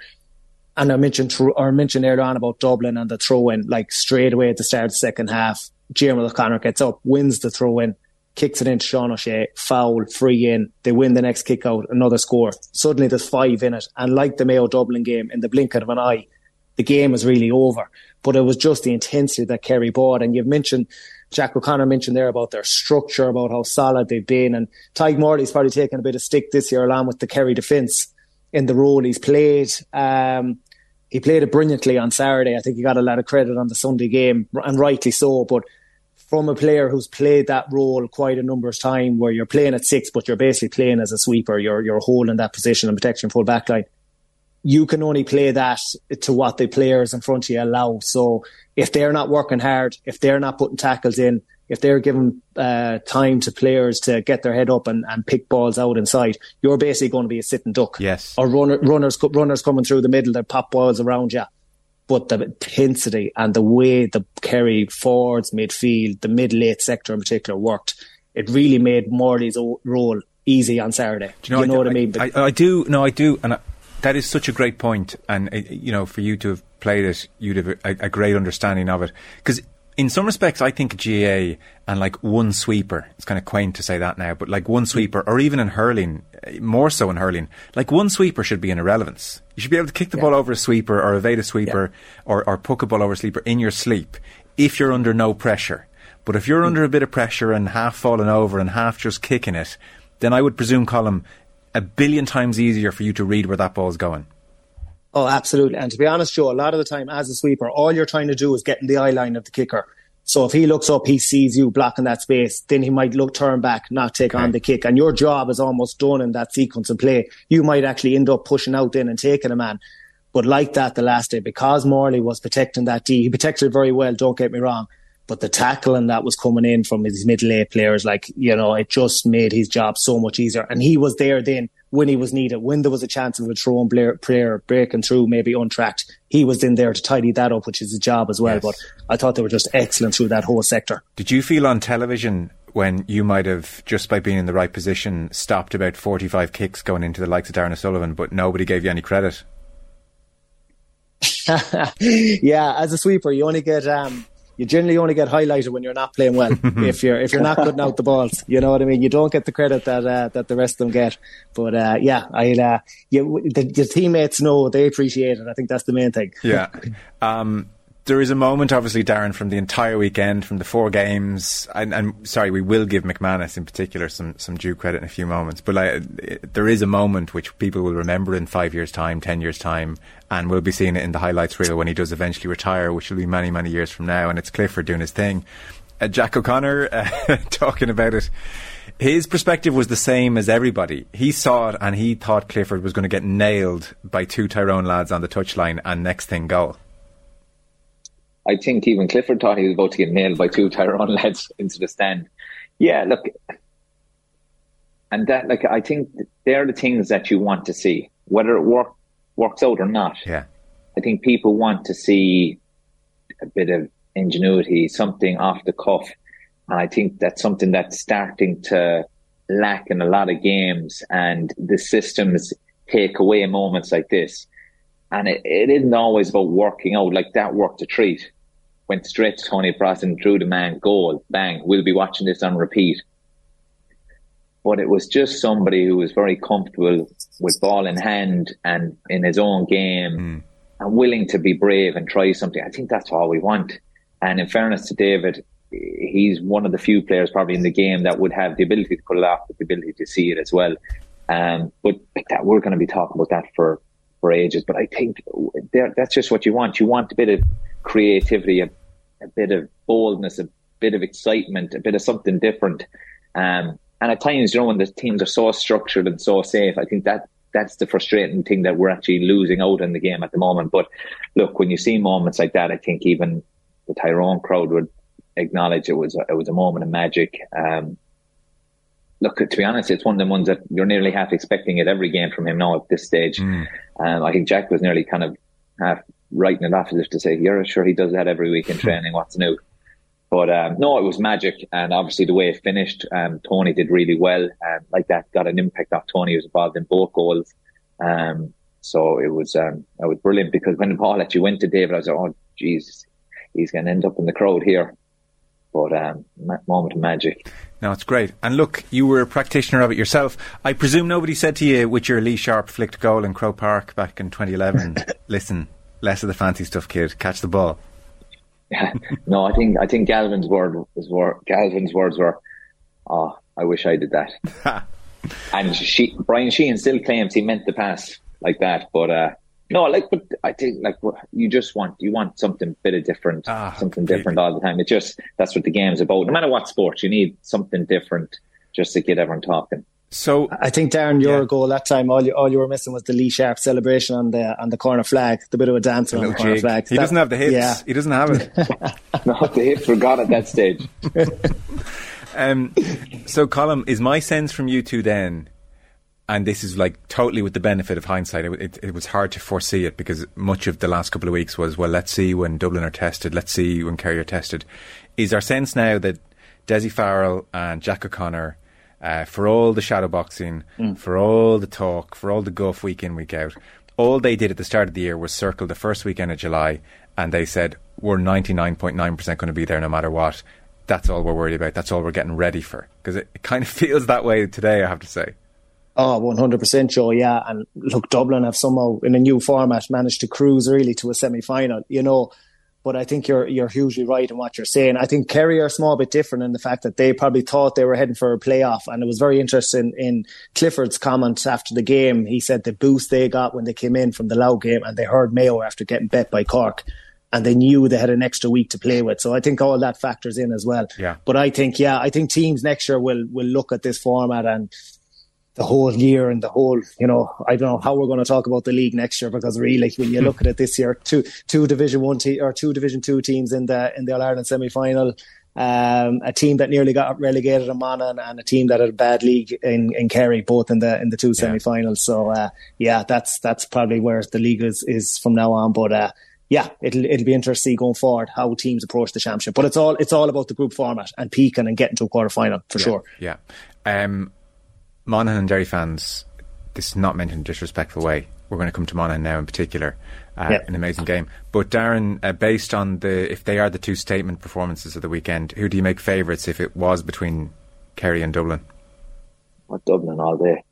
And I mentioned or mentioned earlier on about Dublin and the throw in, like straight away at the start of the second half, Diarmuid O'Connor gets up, wins the throw in kicks it into Sean O'Shea, foul, free in. They win the next kick out, another score. Suddenly there's five in it. And like the Mayo Dublin game, in the blink of an eye, the game was really over. But it was just the intensity that Kerry brought. And you've mentioned, Jack O'Connor mentioned there about their structure, about how solid they've been. And Tadhg Morley's probably taken a bit of stick this year along with the Kerry defence in the role he's played. Um, he played it brilliantly on Saturday. I think he got a lot of credit on the Sunday game, and rightly so. But from a player who's played that role quite a number of times, where you're playing at six, but you're basically playing as a sweeper, you're you're holding that position and protecting full back line. You can only play that to what the players in front of you allow. So if they're not working hard, if they're not putting tackles in, if they're giving uh, time to players to get their head up and, and pick balls out inside, you're basically going to be a sitting duck. Yes. Or runner, runners runners coming through the middle that pop balls around you. But the intensity and the way the Kerry forwards, midfield, the middle eight sector in particular worked, it really made Morley's role easy on Saturday. Do you know, you know I, what I mean? I, I, do. No, I do, and I, that is such a great point. And uh, you know, for you to have played it, you'd have a, a great understanding of it because in some respects, I think GA and like one sweeper, it's kind of quaint to say that now, but like one sweeper, or even in hurling, more so in hurling, like one sweeper should be an irrelevance. You should be able to kick the yeah. ball over a sweeper or evade a sweeper yeah. or, or puck a ball over a sweeper in your sleep if you're under no pressure. But if you're mm. under a bit of pressure and half falling over and half just kicking it, then I would presume, Colm, a billion times easier for you to read where that ball's going. Oh, absolutely. And to be honest, Joe, a lot of the time as a sweeper, all you're trying to do is get in the eye line of the kicker. So if he looks up, he sees you blocking that space, then he might look, turn back, not take okay. on the kick. And your job is almost done in that sequence of play. You might actually end up pushing out in and taking a man. But like that the last day, because Morley was protecting that D, he protected it very well, don't get me wrong. But the tackling that was coming in from his middle eight players, like, you know, it just made his job so much easier. And he was there then when he was needed, when there was a chance of a throw and player breaking through, maybe untracked. He was in there to tidy that up, which is his job as well. Yes. But I thought they were just excellent through that whole sector. Did you feel on television when you might have, just by being in the right position, stopped about 45 kicks going into the likes of Darran O'Sullivan, but nobody gave you any credit? yeah, as a sweeper, you only get um, you generally only get highlighted when you're not playing well. if you're if you're not cutting out the balls, you know what I mean. You don't get the credit that uh, that the rest of them get. But uh, yeah, I uh, you, the, the, teammates know they appreciate it. I think that's the main thing. Yeah. Um, there is a moment, obviously, Darran, from the entire weekend, from the four games, and, and, sorry, we will give McManus in particular some, some due credit in a few moments, but like, there is a moment which people will remember in five years' time, ten years' time, and we'll be seeing it in the highlights reel when he does eventually retire, which will be many, many years from now, and it's Clifford doing his thing. Uh, Jack O'Connor uh, talking about it. His perspective was the same as everybody. He saw it and he thought Clifford was going to get nailed by two Tyrone lads on the touchline and next thing goal. I think even Clifford thought he was about to get nailed by two Tyrone lads into the stand. Yeah, look, and that like I think they're the things that you want to see, whether it work, works out or not. Yeah, I think people want to see a bit of ingenuity, something off the cuff, and I think that's something that's starting to lack in a lot of games, and the systems take away moments like this. And it, it isn't always about working out like that worked a treat went straight to Tony and drew the man goal. Bang. We'll be watching this on repeat. But it was just somebody who was very comfortable with ball in hand and in his own game mm. and willing to be brave and try something. I think that's all we want. And in fairness to David, he's one of the few players probably in the game that would have the ability to pull it off, the ability to see it as well. Um, but that, we're going to be talking about that for, for ages. But I think that's just what you want. You want a bit of creativity, a, a bit of boldness, a bit of excitement, a bit of something different. Um, and at times, you know, when the teams are so structured and so safe, I think that that's the frustrating thing that we're actually losing out in the game at the moment. But look, when you see moments like that, I think even the Tyrone crowd would acknowledge it was a, it was a moment of magic. Um, look, to be honest, it's one of the ones that you're nearly half expecting it every game from him now at this stage. Mm. Um, I think Jack was nearly kind of half writing it off as if to say, "You're sure he does that every week in training? What's new?" But um, no, it was magic, and obviously the way it finished, um, Tony did really well, and like that got an impact off Tony. who was involved in both goals, um, so it was um, it was brilliant because when the ball actually went to David, I was like, "Oh, Jesus, he's going to end up in the crowd here." But um, moment of magic. No, it's great. And look, you were a practitioner of it yourself. I presume nobody said to you with your Lee Sharpe flicked goal in Croke Park back in 2011, listen, less of the fancy stuff, kid. Catch the ball. Yeah. no, I think I think Galvin's word was Galvin's words were, "Oh, I wish I did that." and she, Brian Sheehan still claims he meant the pass like that, but uh, No, like, but I think like you just want you want something bit of different, ah, something completely. different all the time. It's just that's what the game's about. No matter what sport, you need something different just to get everyone talking. So I think Darran, your yeah. goal that time, all you all you were missing was the Lee Sharpe celebration on the on the corner flag, the bit of a dance on the corner jig. flag. He that, doesn't have the hips. Yeah. He doesn't have it. no, the hips were gone at that stage. um, so, Colm, is my sense from you two then and this is like totally with the benefit of hindsight. It, it, it, was hard to foresee it because much of the last couple of weeks was, well, let's see when Dublin are tested, let's see when Kerry are tested. Is our sense now that Dessie Farrell and Jack O'Connor, uh, for all the shadow boxing, mm. for all the talk, for all the guff week in, week out, all they did at the start of the year was circle the first weekend of July and they said, we're 99.9% going to be there no matter what. That's all we're worried about. That's all we're getting ready for. Because it, it kind of feels that way today, I have to say. Oh, 100% Joe, yeah. And look, Dublin have somehow, in a new format, managed to cruise really to a semi final, you know. But I think you're you're hugely right in what you're saying. I think Kerry are a small bit different in the fact that they probably thought they were heading for a playoff. And it was very interesting in Clifford's comments after the game. He said the boost they got when they came in from the Louth game and they heard Mayo after getting bet by Cork and they knew they had an extra week to play with. So I think all that factors in as well. Yeah. But I think, yeah, I think teams next year will will look at this format and the whole year and the whole, you know, I don't know how we're going to talk about the league next year because really, when you look at it this year, two two Division One te- or two Division Two teams in the in the All Ireland semi final. Um, a team that nearly got relegated in Monaghan and a team that had a bad league in, in Kerry, both in the in the two semi-finals. So uh, yeah, that's that's probably where the league is, is from now on. But uh, yeah, it'll it'll be interesting going forward how teams approach the championship. But it's all it's all about the group format and peaking and getting to a quarter final for yeah, sure. Yeah. Um, Monaghan and Derry fans, this is not meant in a disrespectful way. We're going to come to Monaghan now in particular. Uh, An amazing game. But Darran, uh, based on the if they are the two statement performances of the weekend, who do you make favourites if it was between Kerry and Dublin? What Dublin all day.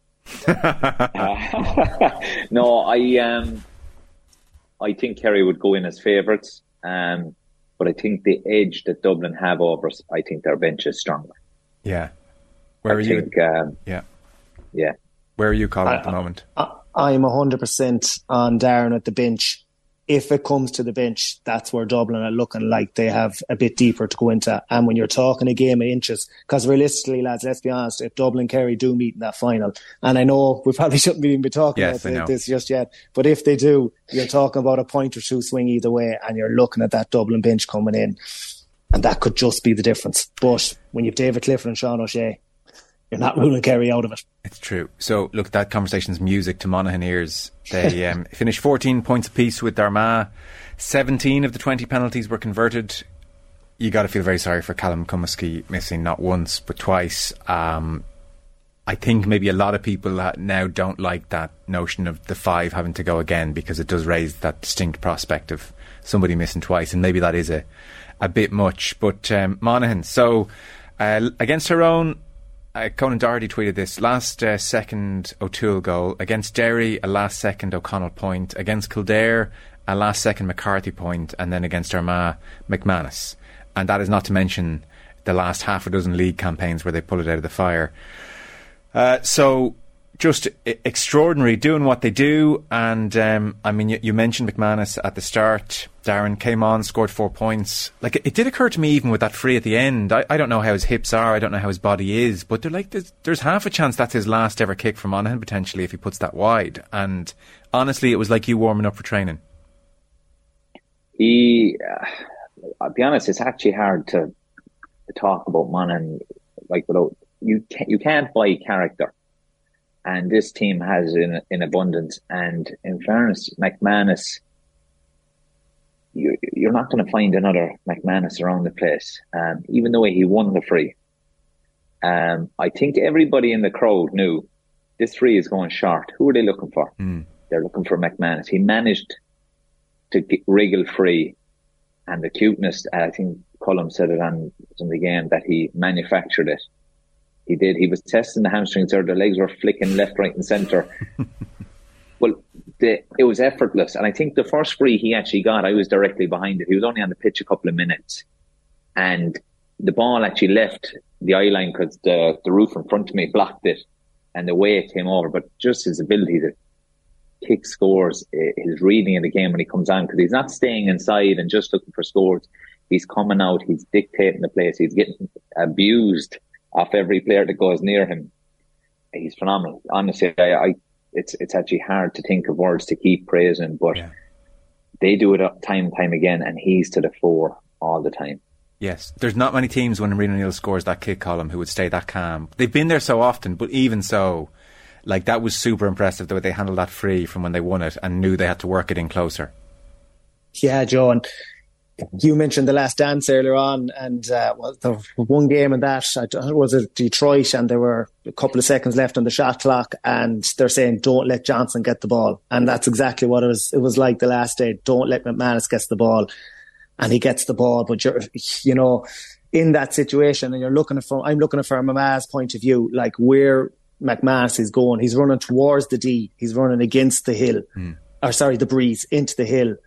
uh, no, I um, I think Kerry would go in as favourites. Um, but I think the edge that Dublin have over us, I think their bench is stronger. Yeah. Where I are think, you? Um, yeah yeah. Where are you, Colm, at the moment? I, am 100% on Darran at the bench. If it comes to the bench, that's where Dublin are looking like they have a bit deeper to go into. And when you're talking a game of inches, because realistically, lads, let's be honest, if Dublin Kerry do meet in that final, and I know we probably shouldn't even be talking yes, about this just yet, but if they do, you're talking about a point or two swing either way, and you're looking at that Dublin bench coming in, and that could just be the difference. But when you've David Clifford and Sean O'Shea, you're not ruling Kerry out of it. It's true. So, look, that conversation's music to Monaghan ears. They um, finished 14 points apiece with Armagh. 17 of the 20 penalties were converted. You got to feel very sorry for Callum Cumiskey missing not once but twice. Um, I think maybe a lot of people now don't like that notion of the five having to go again because it does raise that distinct prospect of somebody missing twice, and maybe that is a a bit much. But um, Monaghan, so uh, against Tyrone, uh, Conan Doherty tweeted this last uh, second O'Toole goal against Derry, a last second O'Connell point against Kildare, a last second McCarthy point, and then against Armagh, McManus. And that is not to mention the last half a dozen league campaigns where they pull it out of the fire. Uh, so just extraordinary doing what they do. And um, I mean, you, you, mentioned McManus at the start. Darren came on, scored four points. Like it, it, did occur to me, even with that free at the end. I, I, don't know how his hips are. I don't know how his body is, but they're like there's, there's half a chance that's his last ever kick from Monaghan potentially if he puts that wide. And honestly, it was like you warming up for training. He, uh, I'll be honest, it's actually hard to, talk about Monaghan like without you. Can't, you can't buy character and this team has in in abundance. And in fairness, McManus, you, you're not going to find another McManus around the place. Um, even the way he won the free, um, I think everybody in the crowd knew this free is going short. Who are they looking for? Mm. They're looking for McManus. He managed to get, wriggle free, and the cuteness. I think Colm said it on, on the game that he manufactured it he did. He was testing the hamstrings or the legs were flicking left, right, and centre. well, the, it was effortless. And I think the first free he actually got, I was directly behind it. He was only on the pitch a couple of minutes. And the ball actually left the eye line because the, the roof in front of me blocked it and the way it came over. But just his ability to kick scores, his reading of the game when he comes on, because he's not staying inside and just looking for scores. He's coming out, he's dictating the place, he's getting abused off every player that goes near him. He's phenomenal. Honestly, I, I it's it's actually hard to think of words to keep praising, but yeah. they do it time and time again, and he's to the fore all the time. Yes, there's not many teams when Rian O'Neill scores that kick Colm who would stay that calm. They've been there so often, but even so, like that was super impressive the way they handled that free from when they won it and knew they had to work it in closer. Yeah, John. You mentioned the last dance earlier on, and uh, well, the one game in that was it Detroit, and there were a couple of seconds left on the shot clock, and they're saying, "Don't let Johnson get the ball," and that's exactly what it was. It was like the last day. Don't let McManus get the ball, and he gets the ball, but you're, you know, in that situation, and you're looking from, I'm looking from Armagh's point of view, like where McManus is going. He's running towards the D. He's running against the hill, mm. or sorry, the breeze into the hill.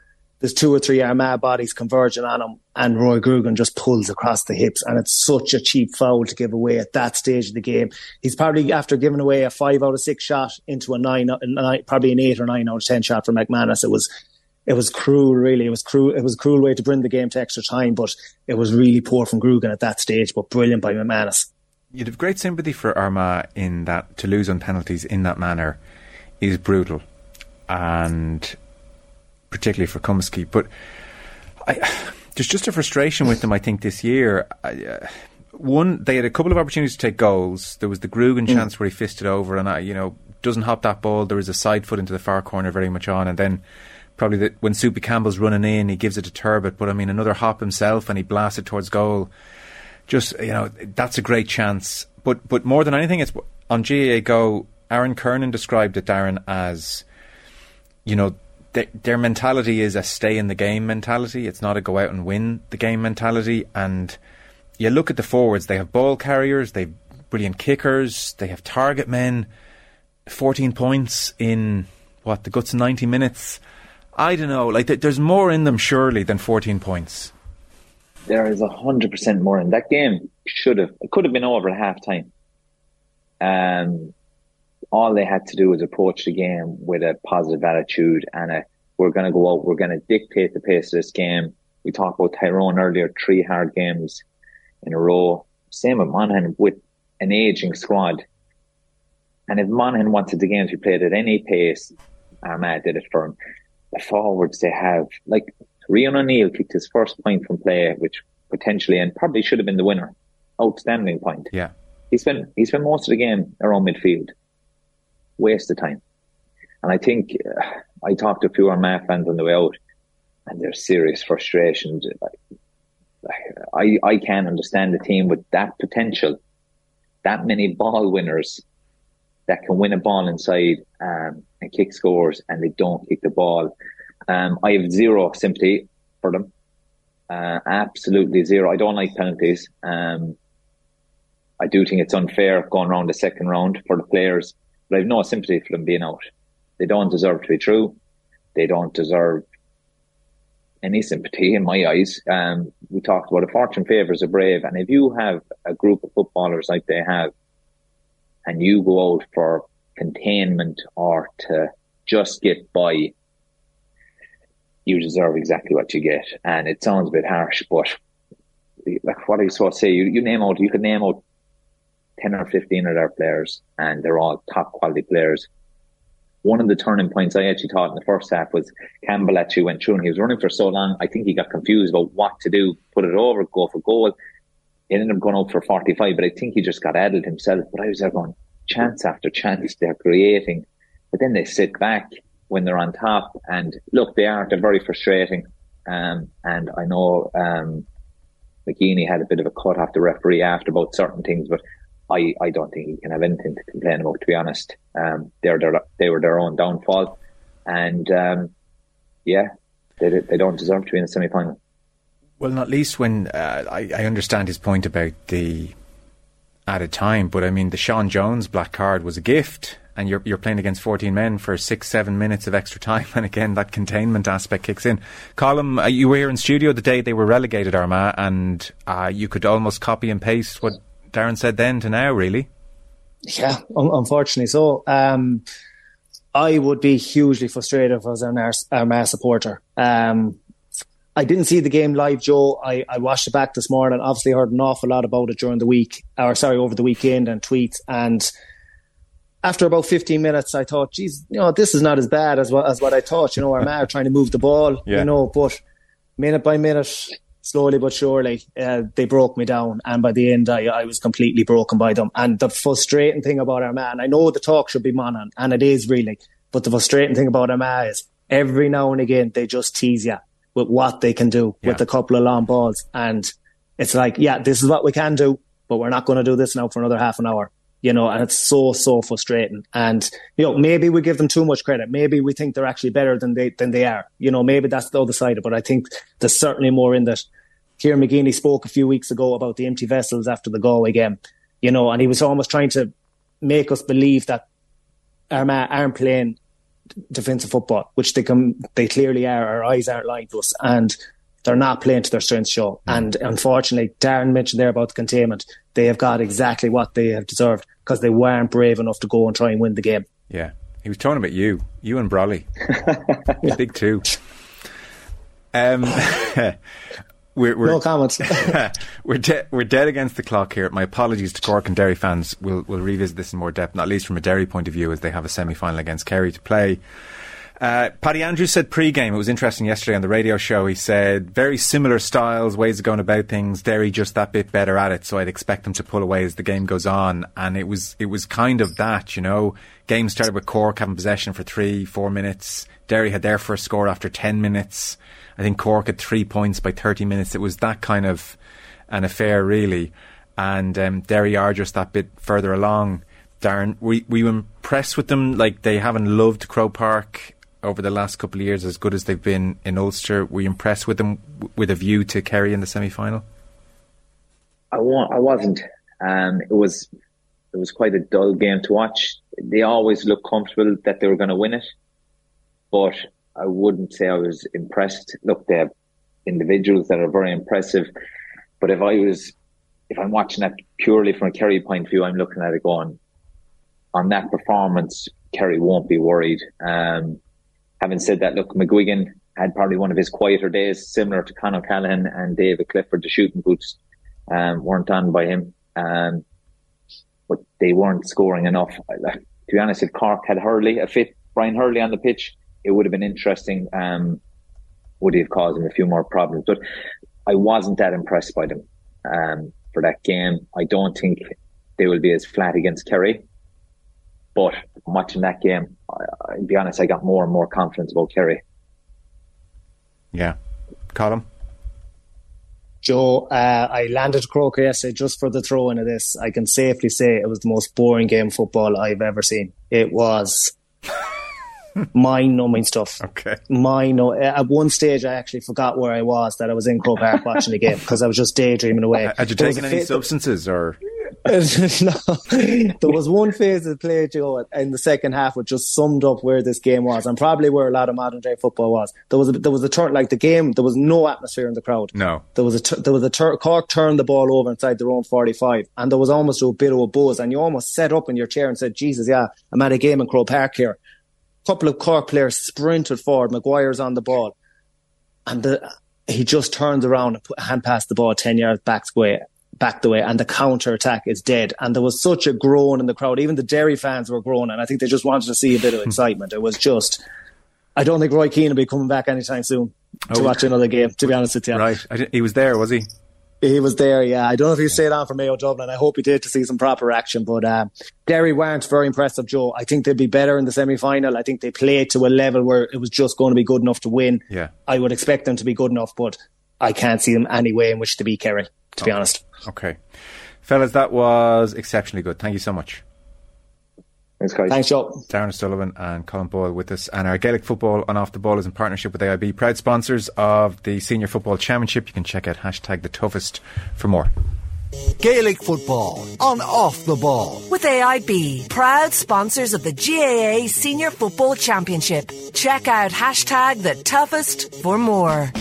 There's two or three Armagh bodies converging on him, and Rory Grugan just pulls across the hips, and it's such a cheap foul to give away at that stage of the game. He's probably after giving away a five out of six shot into a nine, a nine probably an eight or nine out of ten shot for McManus. It was it was cruel, really. It was cruel. It was a cruel way to bring the game to extra time, but it was really poor from Grugan at that stage, but brilliant by McManus you'd have great sympathy for Armagh in that to lose on penalties in that manner is brutal, and particularly for Cumiskey. But I, there's just a frustration with them. I think this year. I, uh, one, they had a couple of opportunities to take goals. There was the Grugan mm. chance where he fisted over, and I, you know, doesn't hop that ball. There was a side foot into the far corner, very much on, and then probably the, when Soupy Campbell's running in, he gives it to Turbitt. But I mean, another hop himself, and he blasted towards goal just you know that's a great chance. But but more than anything, it's on GAA Go. Aaron Kernan described it, Darran, as you know th- their mentality is a stay in the game mentality. It's not a go out and win the game mentality. And you look at the forwards; they have ball carriers, they have brilliant kickers, they have target men. Fourteen points in what the guts ninety minutes. I don't know. Like th- there's more in them surely than fourteen points there is hundred percent more in that game. Should have, it could have been over at half time. Um, all they had to do was approach the game with a positive attitude and a, we're going to go out, we're going to dictate the pace of this game. We talked about Tyrone earlier, three hard games in a row. Same with Monaghan with an aging squad. And if Monaghan wanted the game to be played at any pace, Armagh did it for them. The forwards they have, like Rian O'Neill kicked his first point from play, which potentially and probably should have been the winner. Outstanding point. Yeah. He spent he spent most of the game around midfield. Waste of time. And I think uh, I talked to a few Armagh fans on the way out, and there's serious frustrations. I I can't understand the team with that potential, that many ball winners that can win a ball inside um, and kick scores, and they don't kick the ball. Um, I have zero sympathy for them. Uh, absolutely zero. I don't like penalties. Um, I do think it's unfair going around the second round for the players, but I have no sympathy for them being out. They don't deserve to be true. They don't deserve any sympathy in my eyes. Um, we talked about a fortune favours a brave, and if you have a group of footballers like they have, and you go out for containment or to just get by, you deserve exactly what you get. And it sounds a bit harsh, but like what are you supposed to say? You, you name out, you could name out 10 or 15 of their players and they're all top quality players. One of the turning points I actually thought in the first half was Campbell actually went through and he was running for so long. I think he got confused about what to do, put it over, go for goal. He ended up going out for 45, but I think he just got addled himself. But I was there going, chance after chance they're creating, but then they sit back when they're on top. And look, they are, they're very frustrating. Um, and I know, um, McGeeney had a bit of a cut off the referee after about certain things, but I, I don't think he can have anything to complain about, to be honest. Um, they're, they were their own downfall. And, um, yeah, they, they don't deserve to be in the semi final. Well, not least when uh, I, I understand his point about the added time, but I mean, the Sean Jones black card was a gift and you're you're playing against 14 men for six seven minutes of extra time, and again that containment aspect kicks in. Colm, uh, you were here in studio the day they were relegated, Armagh, and uh, you could almost copy and paste what Darran said then to now, really. Yeah, un- unfortunately so. Um, I would be hugely frustrated if I was an Armagh supporter. Um, I didn't see the game live, Joe. I, I watched it back this morning. Obviously, heard an awful lot about it during the week, or sorry, over the weekend and tweets. And after about 15 minutes, I thought, geez, you know, this is not as bad as what, as what I thought. You know, Armagh trying to move the ball, yeah. you know, but minute by minute, slowly but surely, uh, they broke me down. And by the end, I, I was completely broken by them. And the frustrating thing about Armagh, I know the talk should be Monaghan, and it is really, but the frustrating thing about Armagh is every now and again, they just tease you with what they can do yeah. with a couple of long balls. And it's like, yeah, this is what we can do, but we're not going to do this now for another half an hour you know, and it's so, so frustrating. And, you know, maybe we give them too much credit. Maybe we think they're actually better than they, than they are. You know, maybe that's the other side of it. But I think there's certainly more in that. Kieran McGeeney spoke a few weeks ago about the empty vessels after the Galway game, you know, and he was almost trying to make us believe that Armagh aren't playing defensive football, which they can, they clearly are. Our eyes aren't lying to us. And they're not playing to their strengths show. Mm. And unfortunately, Darran mentioned there about the containment. They have got exactly what they have deserved because they weren't brave enough to go and try and win the game. Yeah. He was talking about you, you and Brolly. Big two. Um, we're, we're, no comments. we're, de- we're dead against the clock here. My apologies to Cork and Derry fans. We'll, we'll revisit this in more depth, not least from a Derry point of view, as they have a semi final against Kerry to play. Uh, Paddy Andrews said pre-game. It was interesting yesterday on the radio show. He said very similar styles, ways of going about things. Derry just that bit better at it. So I'd expect them to pull away as the game goes on. And it was it was kind of that, you know. Game started with Cork having possession for three, four minutes. Derry had their first score after ten minutes. I think Cork had three points by thirty minutes. It was that kind of an affair, really. And um, Derry are just that bit further along. Darran, we we impressed with them. Like they haven't loved Croke Park over the last couple of years, as good as they've been in Ulster, were you impressed with them with a view to Kerry in the semi final? I, I wasn't. Um, it was it was quite a dull game to watch. They always looked comfortable that they were going to win it, but I wouldn't say I was impressed. Look, they have individuals that are very impressive, but if I was, if I'm watching that purely from a Kerry point of view, I'm looking at it going, on that performance, Kerry won't be worried. Um, having said that, look, McGuigan had probably one of his quieter days, similar to Con O'Callaghan and David Clifford. The shooting boots um, weren't on by him, um, but they weren't scoring enough. to be honest, if Cork had Hurley, a fit Brian Hurley on the pitch, it would have been interesting. Um, would he have caused him a few more problems? But I wasn't that impressed by them um, for that game. I don't think they will be as flat against Kerry. But watching that game, I, will be honest, I got more and more confidence about Kerry. Yeah. Colm? Joe, uh, I landed Croker yesterday just for the throw in of this. I can safely say it was the most boring game of football I've ever seen. It was mind numbing stuff. Okay. Mind At one stage, I actually forgot where I was, that I was in Croke Park watching the game because I was just daydreaming away. Had you taken any substances or? No, there was one phase of play, Joe, in the second half, which just summed up where this game was, and probably where a lot of modern day football was. There was a, there was a turn like the game. There was no atmosphere in the crowd. No, there was a there was a tur- Cork turned the ball over inside their own forty five, and there was almost a bit of a buzz, and you almost set up in your chair and said, "Jesus, yeah, I'm at a game in Croke Park here." A couple of Cork players sprinted forward. Maguire's on the ball, and the, he just turned around and put a hand past the ball ten yards back way back the way and the counter attack is dead. And there was such a groan in the crowd. Even the Derry fans were groaning. I think they just wanted to see a bit of excitement. It was just, I don't think Roy Keane will be coming back anytime soon to oh, watch another game, to be honest with you. Right. he was there, was he? He was there, yeah. I don't know if he stayed on for Mayo Dublin. I hope he did to see some proper action. But uh, Derry weren't very impressive, Joe. I think they'd be better in the semi final. I think they played to a level where it was just going to be good enough to win. Yeah. I would expect them to be good enough, but I can't see them any way in which to beat Kerry, to okay. be oh. honest. Okay. Fellas, that was exceptionally good. Thank you so much. Thanks, guys. Thanks, Joe. Darran Sullivan and Colm Boyle with us. And our Gaelic football on Off the Ball is in partnership with AIB, proud sponsors of the Senior Football Championship. You can check out hashtag the toughest for more. Gaelic football on Off the Ball. With AIB, proud sponsors of the GAA Senior Football Championship. Check out hashtag the toughest for more.